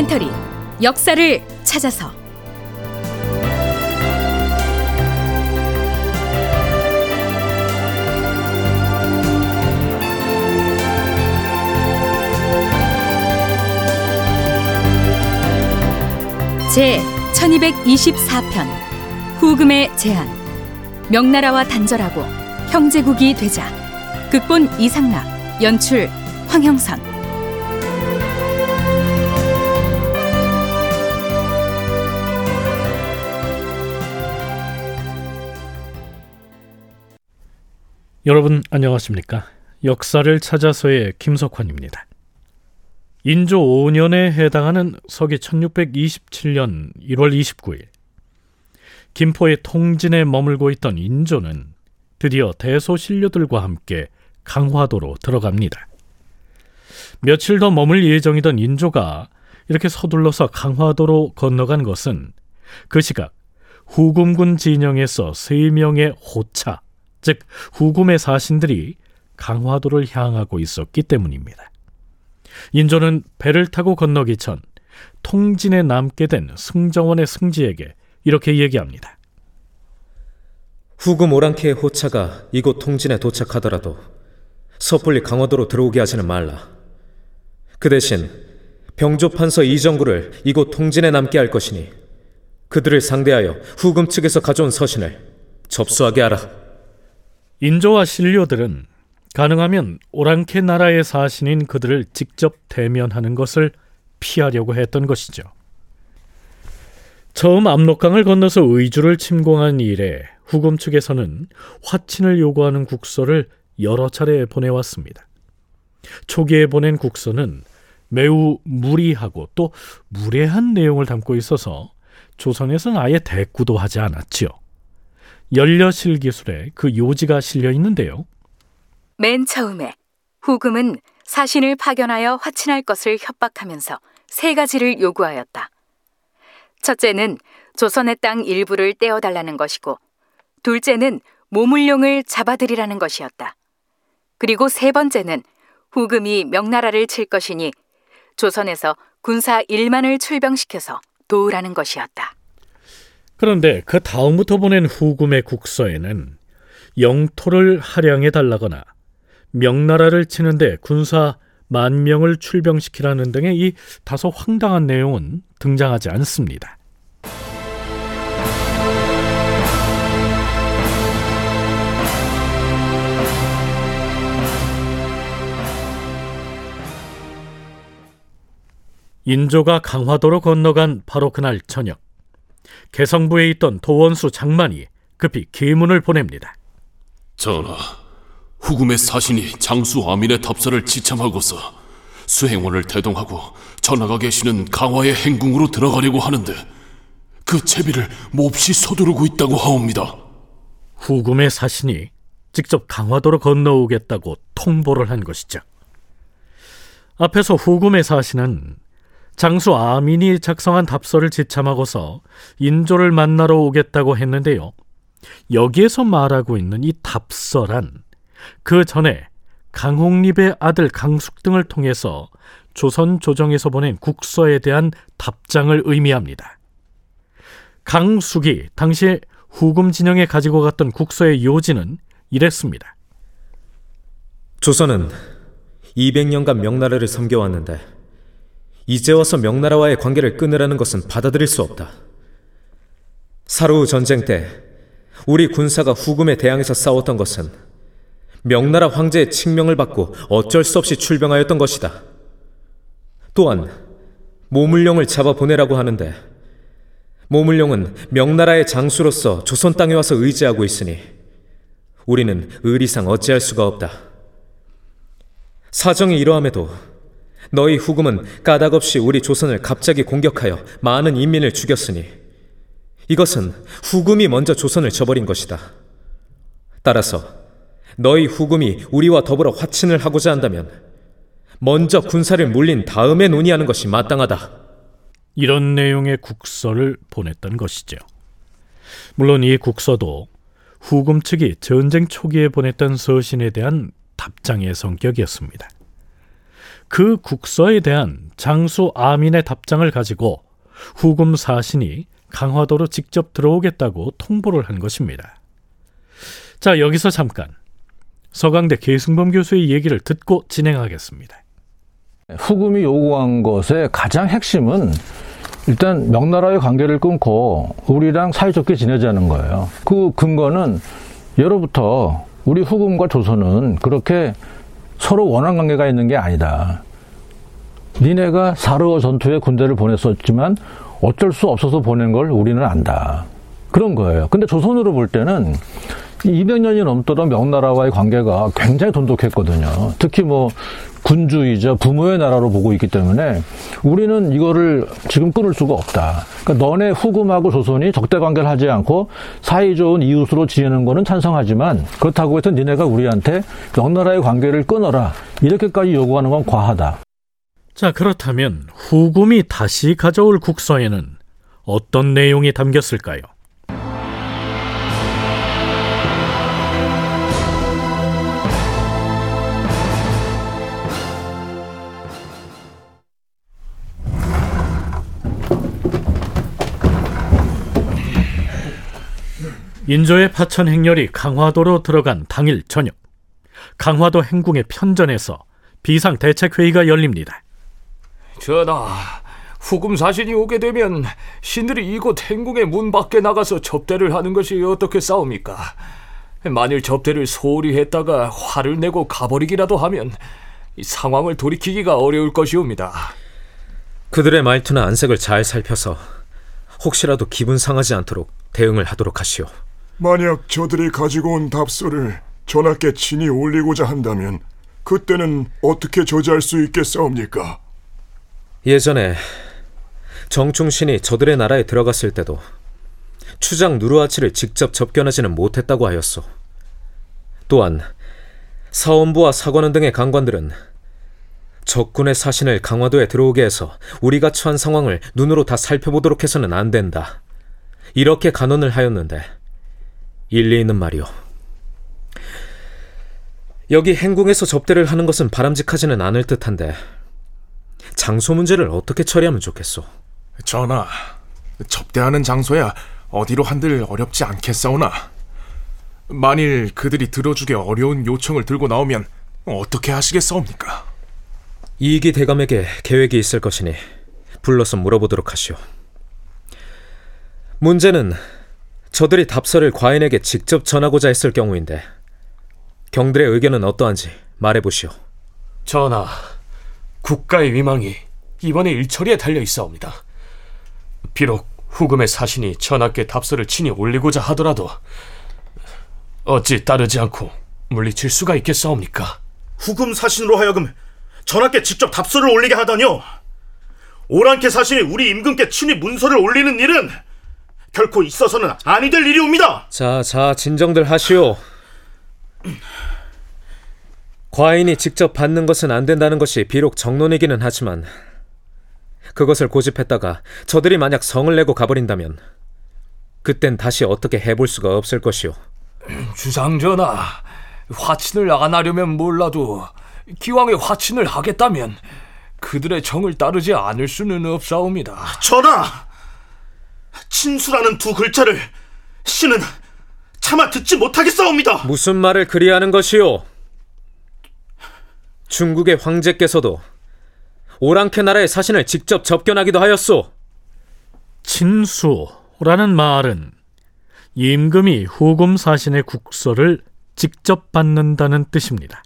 다큐멘터리 역사를 찾아서. 제 1224편 후금의 제안. 명나라와 단절하고 형제국이 되자 극본 이상락 연출 황형선 여러분 안녕하십니까? 역사를 찾아서의 김석환입니다. 인조 5년에 해당하는 서기 1627년 1월 29일 김포의 통진에 머물고 있던 인조는 드디어 대소신료들과 함께 강화도로 들어갑니다. 며칠 더 머물 예정이던 인조가 이렇게 서둘러서 강화도로 건너간 것은 그 시각 후금군 진영에서 세 명의 호차, 즉 후금의 사신들이 강화도를 향하고 있었기 때문입니다. 인조는 배를 타고 건너기 전 통진에 남게 된 승정원의 승지에게 이렇게 얘기합니다. 후금 오랑캐의 호차가 이곳 통진에 도착하더라도 섣불리 강화도로 들어오게 하지는 말라. 그 대신 병조판서 이정구를 이곳 통진에 남게 할 것이니 그들을 상대하여 후금 측에서 가져온 서신을 접수하게 하라. 인조와 신료들은 가능하면 오랑캐 나라의 사신인 그들을 직접 대면하는 것을 피하려고 했던 것이죠. 처음 압록강을 건너서 의주를 침공한 이래 후금 측에서는 화친을 요구하는 국서를 여러 차례 보내왔습니다. 초기에 보낸 국서는 매우 무리하고 또 무례한 내용을 담고 있어서 조선에서는 아예 대꾸도 하지 않았지요. 연려실 기술에 그 요지가 실려 있는데요. 맨 처음에 후금은 사신을 파견하여 화친할 것을 협박하면서 세 가지를 요구하였다. 첫째는 조선의 땅 일부를 떼어달라는 것이고, 둘째는 모물룡을 잡아들이라는 것이었다. 그리고 세 번째는 후금이 명나라를 칠 것이니 조선에서 군사 1만을 출병시켜서 도우라는 것이었다. 그런데 그 다음부터 보낸 후금의 국서에는 영토를 할양해 달라거나 명나라를 치는데 군사 만 명을 출병시키라는 등의 이 다소 황당한 내용은 등장하지 않습니다. 인조가 강화도로 건너간 바로 그날 저녁 개성부에 있던 도원수 장만이 급히 계문을 보냅니다. 전하, 후금의 사신이 장수 아민의 답사를 지참하고서 수행원을 대동하고 전하가 계시는 강화의 행궁으로 들어가려고 하는데 그 채비를 몹시 서두르고 있다고 하옵니다. 후금의 사신이 직접 강화도로 건너오겠다고 통보를 한 것이죠. 앞에서 후금의 사신은 장수 아민이 작성한 답서를 지참하고서 인조를 만나러 오겠다고 했는데요. 여기에서 말하고 있는 이 답서란 그 전에 강홍립의 아들 강숙 등을 통해서 조선 조정에서 보낸 국서에 대한 답장을 의미합니다. 강숙이 당시에 후금 진영에 가지고 갔던 국서의 요지는 이랬습니다. 조선은 200년간 명나라를 섬겨왔는데 이제 와서 명나라와의 관계를 끊으라는 것은 받아들일 수 없다. 사루 전쟁 때 우리 군사가 후금에 대항해서 싸웠던 것은 명나라 황제의 칙명을 받고 어쩔 수 없이 출병하였던 것이다. 또한 모물룡을 잡아 보내라고 하는데 모물룡은 명나라의 장수로서 조선 땅에 와서 의지하고 있으니 우리는 의리상 어찌할 수가 없다. 사정이 이러함에도 너희 후금은 까닭없이 우리 조선을 갑자기 공격하여 많은 인민을 죽였으니 이것은 후금이 먼저 조선을 저버린 것이다. 따라서 너희 후금이 우리와 더불어 화친을 하고자 한다면 먼저 군사를 물린 다음에 논의하는 것이 마땅하다. 이런 내용의 국서를 보냈던 것이죠. 물론 이 국서도 후금 측이 전쟁 초기에 보냈던 서신에 대한 답장의 성격이었습니다. 그 국서에 대한 장수 아민의 답장을 가지고 후금 사신이 강화도로 직접 들어오겠다고 통보를 한 것입니다. 자, 여기서 잠깐 서강대 계승범 교수의 얘기를 듣고 진행하겠습니다. 후금이 요구한 것의 가장 핵심은 일단 명나라의 관계를 끊고 우리랑 사이좋게 지내자는 거예요. 그 근거는 예로부터 우리 후금과 조선은 그렇게 서로 원한 관계가 있는 게 아니다. 니네가 사르어 전투에 군대를 보냈었지만 어쩔 수 없어서 보낸 걸 우리는 안다. 그런 거예요. 근데 조선으로 볼 때는 200년이 넘도록 명나라와의 관계가 굉장히 돈독했거든요. 특히 뭐 군주이자 부모의 나라로 보고 있기 때문에 우리는 이거를 지금 끊을 수가 없다. 그러니까 너네 후금하고 조선이 적대 관계를 하지 않고 사이좋은 이웃으로 지내는 거는 찬성하지만 그렇다고 해서 니네가 우리한테 명나라의 관계를 끊어라. 이렇게까지 요구하는 건 과하다. 자, 그렇다면 후금이 다시 가져올 국서에는 어떤 내용이 담겼을까요? 인조의 파천 행렬이 강화도로 들어간 당일 저녁, 강화도 행궁의 편전에서 비상 대책 회의가 열립니다. 전하, 후금 사신이 오게 되면 신들이 이곳 행궁의 문 밖에 나가서 접대를 하는 것이 어떻게 싸웁니까? 만일 접대를 소홀히 했다가 화를 내고 가버리기라도 하면 이 상황을 돌이키기가 어려울 것이옵니다. 그들의 말투나 안색을 잘 살펴서 혹시라도 기분 상하지 않도록 대응을 하도록 하시오. 만약 저들이 가지고 온 답서를 전하께 친히 올리고자 한다면 그때는 어떻게 저지할 수 있겠사옵니까? 예전에 정충신이 저들의 나라에 들어갔을 때도 추장 누르하치를 직접 접견하지는 못했다고 하였소. 또한 사원부와 사관원 등의 강관들은 적군의 사신을 강화도에 들어오게 해서 우리가 처한 상황을 눈으로 다 살펴보도록 해서는 안 된다. 이렇게 간언을 하였는데 일리 있는 말이오. 여기 행궁에서 접대를 하는 것은 바람직하지는 않을 듯한데 장소 문제를 어떻게 처리하면 좋겠소? 전하, 접대하는 장소야 어디로 한들 어렵지 않겠사오나 만일 그들이 들어주기 어려운 요청을 들고 나오면 어떻게 하시겠사옵니까? 이기 대감에게 계획이 있을 것이니 불러서 물어보도록 하시오. 문제는 저들이 답서를 과인에게 직접 전하고자 했을 경우인데 경들의 의견은 어떠한지 말해보시오. 전하, 국가의 위망이 이번에 일처리에 달려 있사옵니다. 비록 후금의 사신이 전하께 답서를 친히 올리고자 하더라도 어찌 따르지 않고 물리칠 수가 있겠사옵니까? 후금 사신으로 하여금 전하께 직접 답서를 올리게 하다뇨. 오랑캐 사신이 우리 임금께 친히 문서를 올리는 일은 결코 있어서는 아니 될 일이옵니다. 자, 자, 진정들 하시오. 과인이 직접 받는 것은 안 된다는 것이 비록 정론이기는 하지만 그것을 고집했다가 저들이 만약 성을 내고 가버린다면 그땐 다시 어떻게 해볼 수가 없을 것이오. 주상전하, 화친을 안 하려면 몰라도 기왕에 화친을 하겠다면 그들의 정을 따르지 않을 수는 없사옵니다. 전하, 친수라는 두 글자를 신은 차마 듣지 못하겠사옵니다. 무슨 말을 그리하는 것이오? 중국의 황제께서도 오랑캐 나라의 사신을 직접 접견하기도 하였소. 친수라는 말은 임금이 후금 사신의 국서를 직접 받는다는 뜻입니다.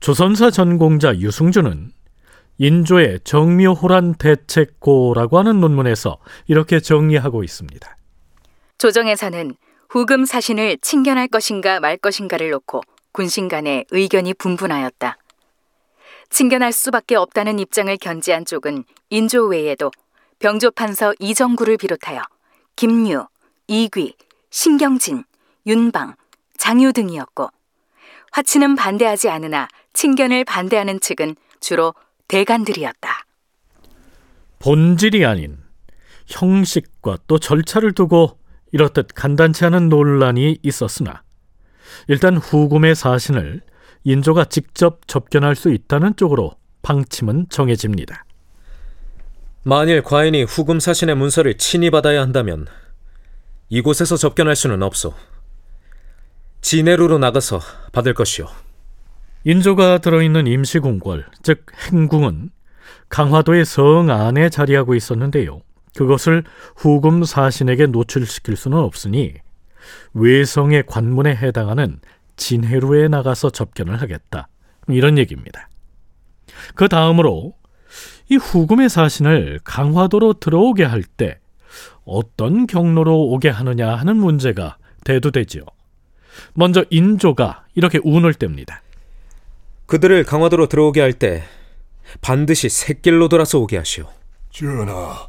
조선사 전공자 유승주는 인조의 정묘호란 대책고라고 하는 논문에서 이렇게 정리하고 있습니다. 조정에서는 후금 사신을 칭견할 것인가 말 것인가를 놓고 군신 간의 의견이 분분하였다. 칭견할 수밖에 없다는 입장을 견지한 쪽은 인조 외에도 병조판서 이정구를 비롯하여 김유, 이귀, 신경진, 윤방, 장유 등이었고 화치는 반대하지 않으나 칭견을 반대하는 측은 주로 대간들이었다. 본질이 아닌 형식과 또 절차를 두고 이렇듯 간단치 않은 논란이 있었으나 일단 후금의 사신을 인조가 직접 접견할 수 있다는 쪽으로 방침은 정해집니다. 만일 과인이 후금 사신의 문서를 친히 받아야 한다면 이곳에서 접견할 수는 없소. 진해루로 나가서 받을 것이오. 인조가 들어있는 임시궁궐, 즉 행궁은 강화도의 성 안에 자리하고 있었는데요. 그것을 후금 사신에게 노출시킬 수는 없으니 외성의 관문에 해당하는 진해루에 나가서 접견을 하겠다. 이런 얘기입니다. 그 다음으로 이 후금의 사신을 강화도로 들어오게 할 때 어떤 경로로 오게 하느냐 하는 문제가 대두되지요. 먼저 인조가 이렇게 운을 뗍니다. 그들을 강화도로 들어오게 할 때 반드시 샛길로 돌아서 오게 하시오. 전하,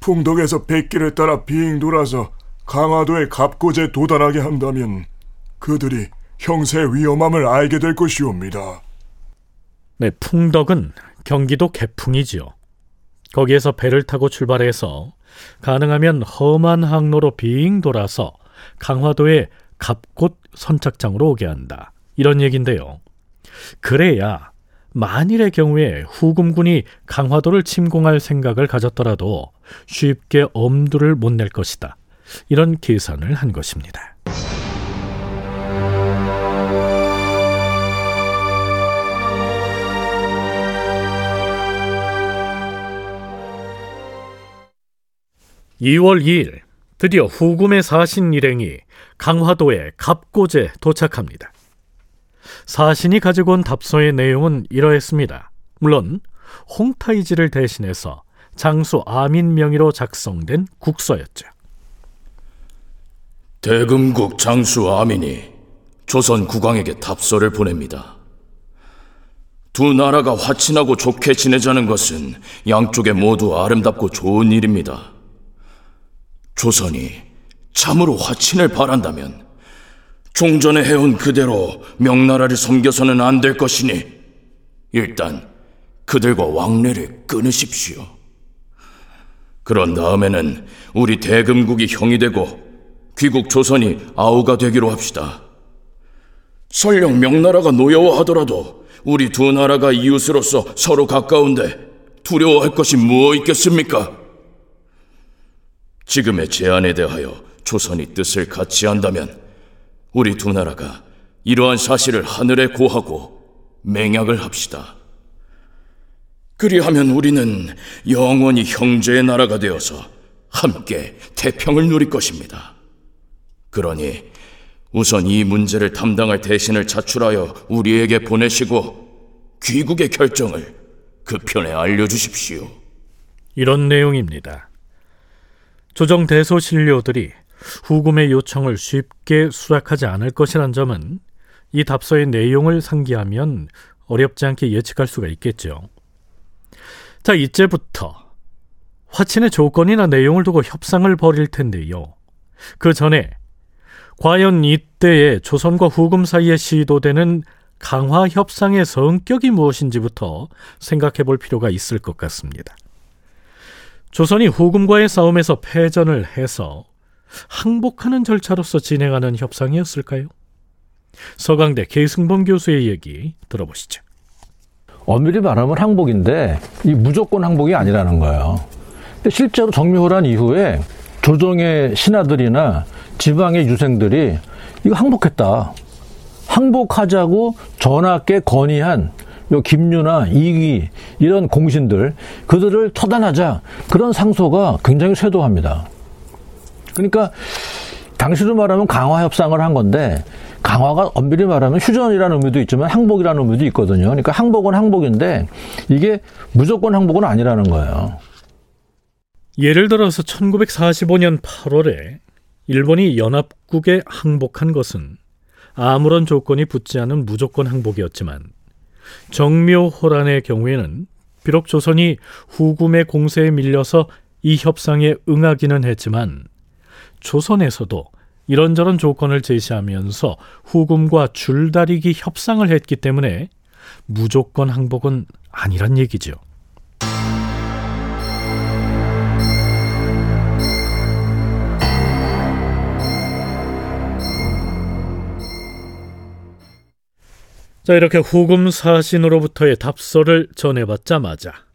풍덕에서 백길을 따라 빙 돌아서 강화도의 갑고제 도달하게 한다면 그들이 형세의 위험함을 알게 될 것이옵니다. 네, 풍덕은 경기도 개풍이지요. 거기에서 배를 타고 출발해서 가능하면 험한 항로로 빙 돌아서 강화도의 갑곳 선착장으로 오게 한다. 이런 얘기인데요. 그래야 만일의 경우에 후금군이 강화도를 침공할 생각을 가졌더라도 쉽게 엄두를 못 낼 것이다. 이런 계산을 한 것입니다. 2월 2일 드디어 후금의 사신 일행이 강화도의 갑고제 도착합니다. 사신이 가지고 온 답서의 내용은 이러했습니다. 물론 홍타이지를 대신해서 장수 아민 명의로 작성된 국서였죠. 대금국 장수 아민이 조선 국왕에게 답서를 보냅니다. 두 나라가 화친하고 좋게 지내자는 것은 양쪽에 모두 아름답고 좋은 일입니다. 조선이 참으로 화친을 바란다면 종전에 해온 그대로 명나라를 섬겨서는 안 될 것이니 일단 그들과 왕래를 끊으십시오. 그런 다음에는 우리 대금국이 형이 되고 귀국 조선이 아우가 되기로 합시다. 설령 명나라가 노여워하더라도 우리 두 나라가 이웃으로서 서로 가까운데 두려워할 것이 무엇 있겠습니까? 지금의 제안에 대하여 조선이 뜻을 같이 한다면 우리 두 나라가 이러한 사실을 하늘에 고하고 맹약을 합시다. 그리하면 우리는 영원히 형제의 나라가 되어서 함께 태평을 누릴 것입니다. 그러니 우선 이 문제를 담당할 대신을 자출하여 우리에게 보내시고 귀국의 결정을 그 편에 알려주십시오. 이런 내용입니다. 조정 대소신료들이 후금의 요청을 쉽게 수락하지 않을 것이란 점은 이 답서의 내용을 상기하면 어렵지 않게 예측할 수가 있겠죠. 자, 이제부터 화친의 조건이나 내용을 두고 협상을 벌일 텐데요. 그 전에 과연 이때의 조선과 후금 사이에 시도되는 강화 협상의 성격이 무엇인지부터 생각해 볼 필요가 있을 것 같습니다. 조선이 후금과의 싸움에서 패전을 해서 항복하는 절차로서 진행하는 협상이었을까요? 서강대 계승범 교수의 얘기 들어보시죠. 엄밀히 말하면 항복인데 이 무조건 항복이 아니라는 거예요. 실제로 정묘호란 이후에 조정의 신하들이나 지방의 유생들이 이거 항복했다. 항복하자고 전하께 건의한 요 김유나 이기 이런 공신들 그들을 처단하자 그런 상소가 굉장히 쇄도합니다. 그러니까 당시로 말하면 강화 협상을 한 건데 강화가 엄밀히 말하면 휴전이라는 의미도 있지만 항복이라는 의미도 있거든요. 그러니까 항복은 항복인데 이게 무조건 항복은 아니라는 거예요. 예를 들어서 1945년 8월에 일본이 연합국에 항복한 것은 아무런 조건이 붙지 않은 무조건 항복이었지만 정묘호란의 경우에는 비록 조선이 후금의 공세에 밀려서 이 협상에 응하기는 했지만 조선에서도 이런저런 조건을 제시하면서 후금과 줄다리기 협상을 했기 때문에 무조건 항복은 아니란 얘기죠. 자, 이렇게 후금 사신으로부터의 답서를 전해받자마자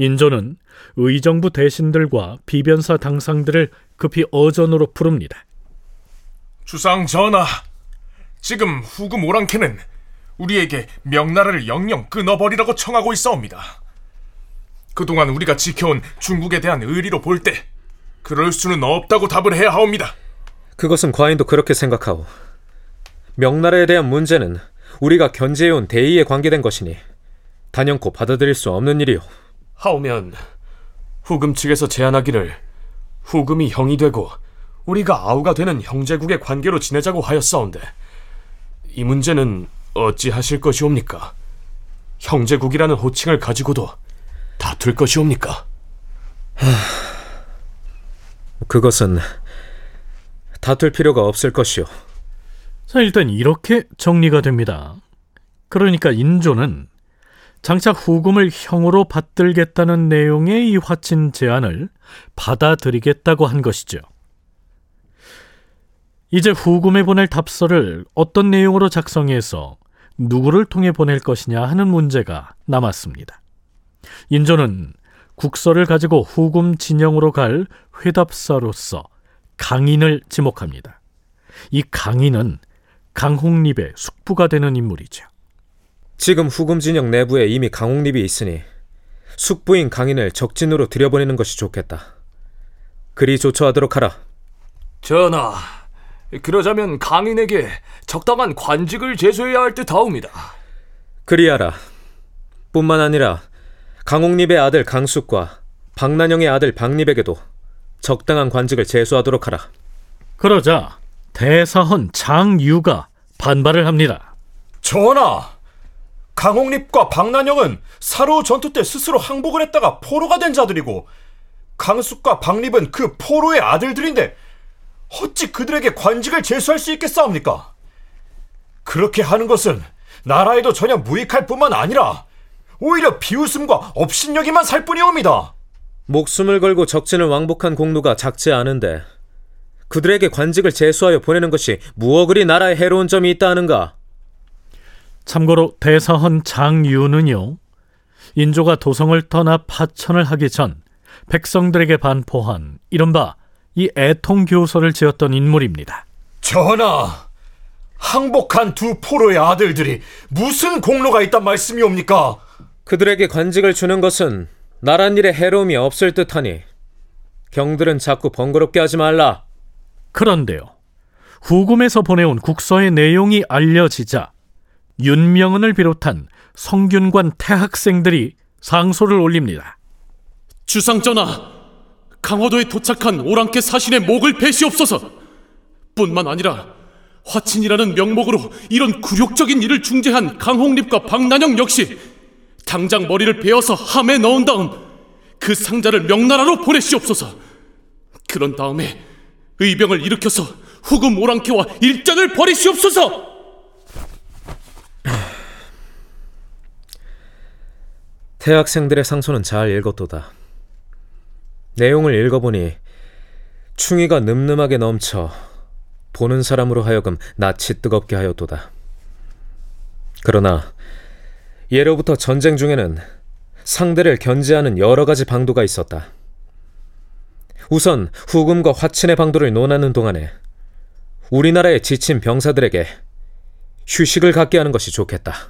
인조는 의정부 대신들과 비변사 당상들을 급히 어전으로 부릅니다. 주상 전하, 지금 후금 오랑캐는 우리에게 명나라를 영영 끊어버리라고 청하고 있사옵니다. 그동안 우리가 지켜온 중국에 대한 의리로 볼 때 그럴 수는 없다고 답을 해야 하옵니다. 그것은 과인도 그렇게 생각하오. 명나라에 대한 문제는 우리가 견제해온 대의에 관계된 것이니 단연코 받아들일 수 없는 일이오. 하오면 후금 측에서 제안하기를 후금이 형이 되고 우리가 아우가 되는 형제국의 관계로 지내자고 하였사온데 이 문제는 어찌 하실 것이옵니까? 형제국이라는 호칭을 가지고도 다툴 것이옵니까? 그것은 다툴 필요가 없을 것이오. 자, 일단 이렇게 정리가 됩니다. 그러니까 인조는 장차 후금을 형으로 받들겠다는 내용의 이 화친 제안을 받아들이겠다고 한 것이죠. 이제 후금에 보낼 답서를 어떤 내용으로 작성해서 누구를 통해 보낼 것이냐 하는 문제가 남았습니다. 인조는 국서를 가지고 후금 진영으로 갈 회답사로서 강인을 지목합니다. 이 강인은 강홍립의 숙부가 되는 인물이죠. 지금 후금 진영 내부에 이미 강홍립이 있으니 숙부인 강인을 적진으로 들여보내는 것이 좋겠다. 그리 조처하도록 하라. 전하, 그러자면 강인에게 적당한 관직을 제수해야 할 듯하옵니다. 그리하라. 뿐만 아니라 강홍립의 아들 강숙과 박난영의 아들 박립에게도 적당한 관직을 제수하도록 하라. 그러자 대사헌 장유가 반발을 합니다. 전하, 강홍립과 박난영은 사로 전투 때 스스로 항복을 했다가 포로가 된 자들이고 강숙과 박립은 그 포로의 아들들인데 어찌 그들에게 관직을 제수할 수 있겠사옵니까? 그렇게 하는 것은 나라에도 전혀 무익할 뿐만 아니라 오히려 비웃음과 업신여기만 살 뿐이옵니다. 목숨을 걸고 적진을 왕복한 공로가 작지 않은데 그들에게 관직을 제수하여 보내는 것이 무어 그리 나라에 해로운 점이 있다 하는가? 참고로 대사헌 장유는요. 인조가 도성을 떠나 파천을 하기 전 백성들에게 반포한 이른바 이 애통교서를 지었던 인물입니다. 전하, 항복한 두 포로의 아들들이 무슨 공로가 있단 말씀이옵니까? 그들에게 관직을 주는 것은 나란 일에 해로움이 없을 듯하니 경들은 자꾸 번거롭게 하지 말라. 그런데요. 후금에서 보내온 국서의 내용이 알려지자 윤명은을 비롯한 성균관 태학생들이 상소를 올립니다. 주상전하, 강화도에 도착한 오랑캐 사신의 목을 베시옵소서. 뿐만 아니라 화친이라는 명목으로 이런 굴욕적인 일을 중재한 강홍립과 박난영 역시 당장 머리를 베어서 함에 넣은 다음 그 상자를 명나라로 보내시옵소서. 그런 다음에 의병을 일으켜서 후금 오랑캐와 일전을 벌이시옵소서. 태학생들의 상소는 잘 읽었도다. 내용을 읽어보니 충이가 늠름하게 넘쳐 보는 사람으로 하여금 낯이 뜨겁게 하였도다. 그러나 예로부터 전쟁 중에는 상대를 견제하는 여러 가지 방도가 있었다. 우선 후금과 화친의 방도를 논하는 동안에 우리나라의 지친 병사들에게 휴식을 갖게 하는 것이 좋겠다.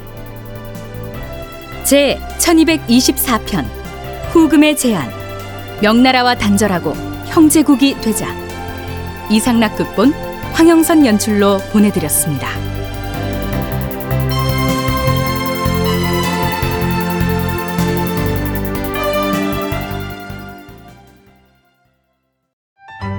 제 1224편 후금의 제안 명나라와 단절하고 형제국이 되자 이상락 극본 황영선 연출로 보내드렸습니다.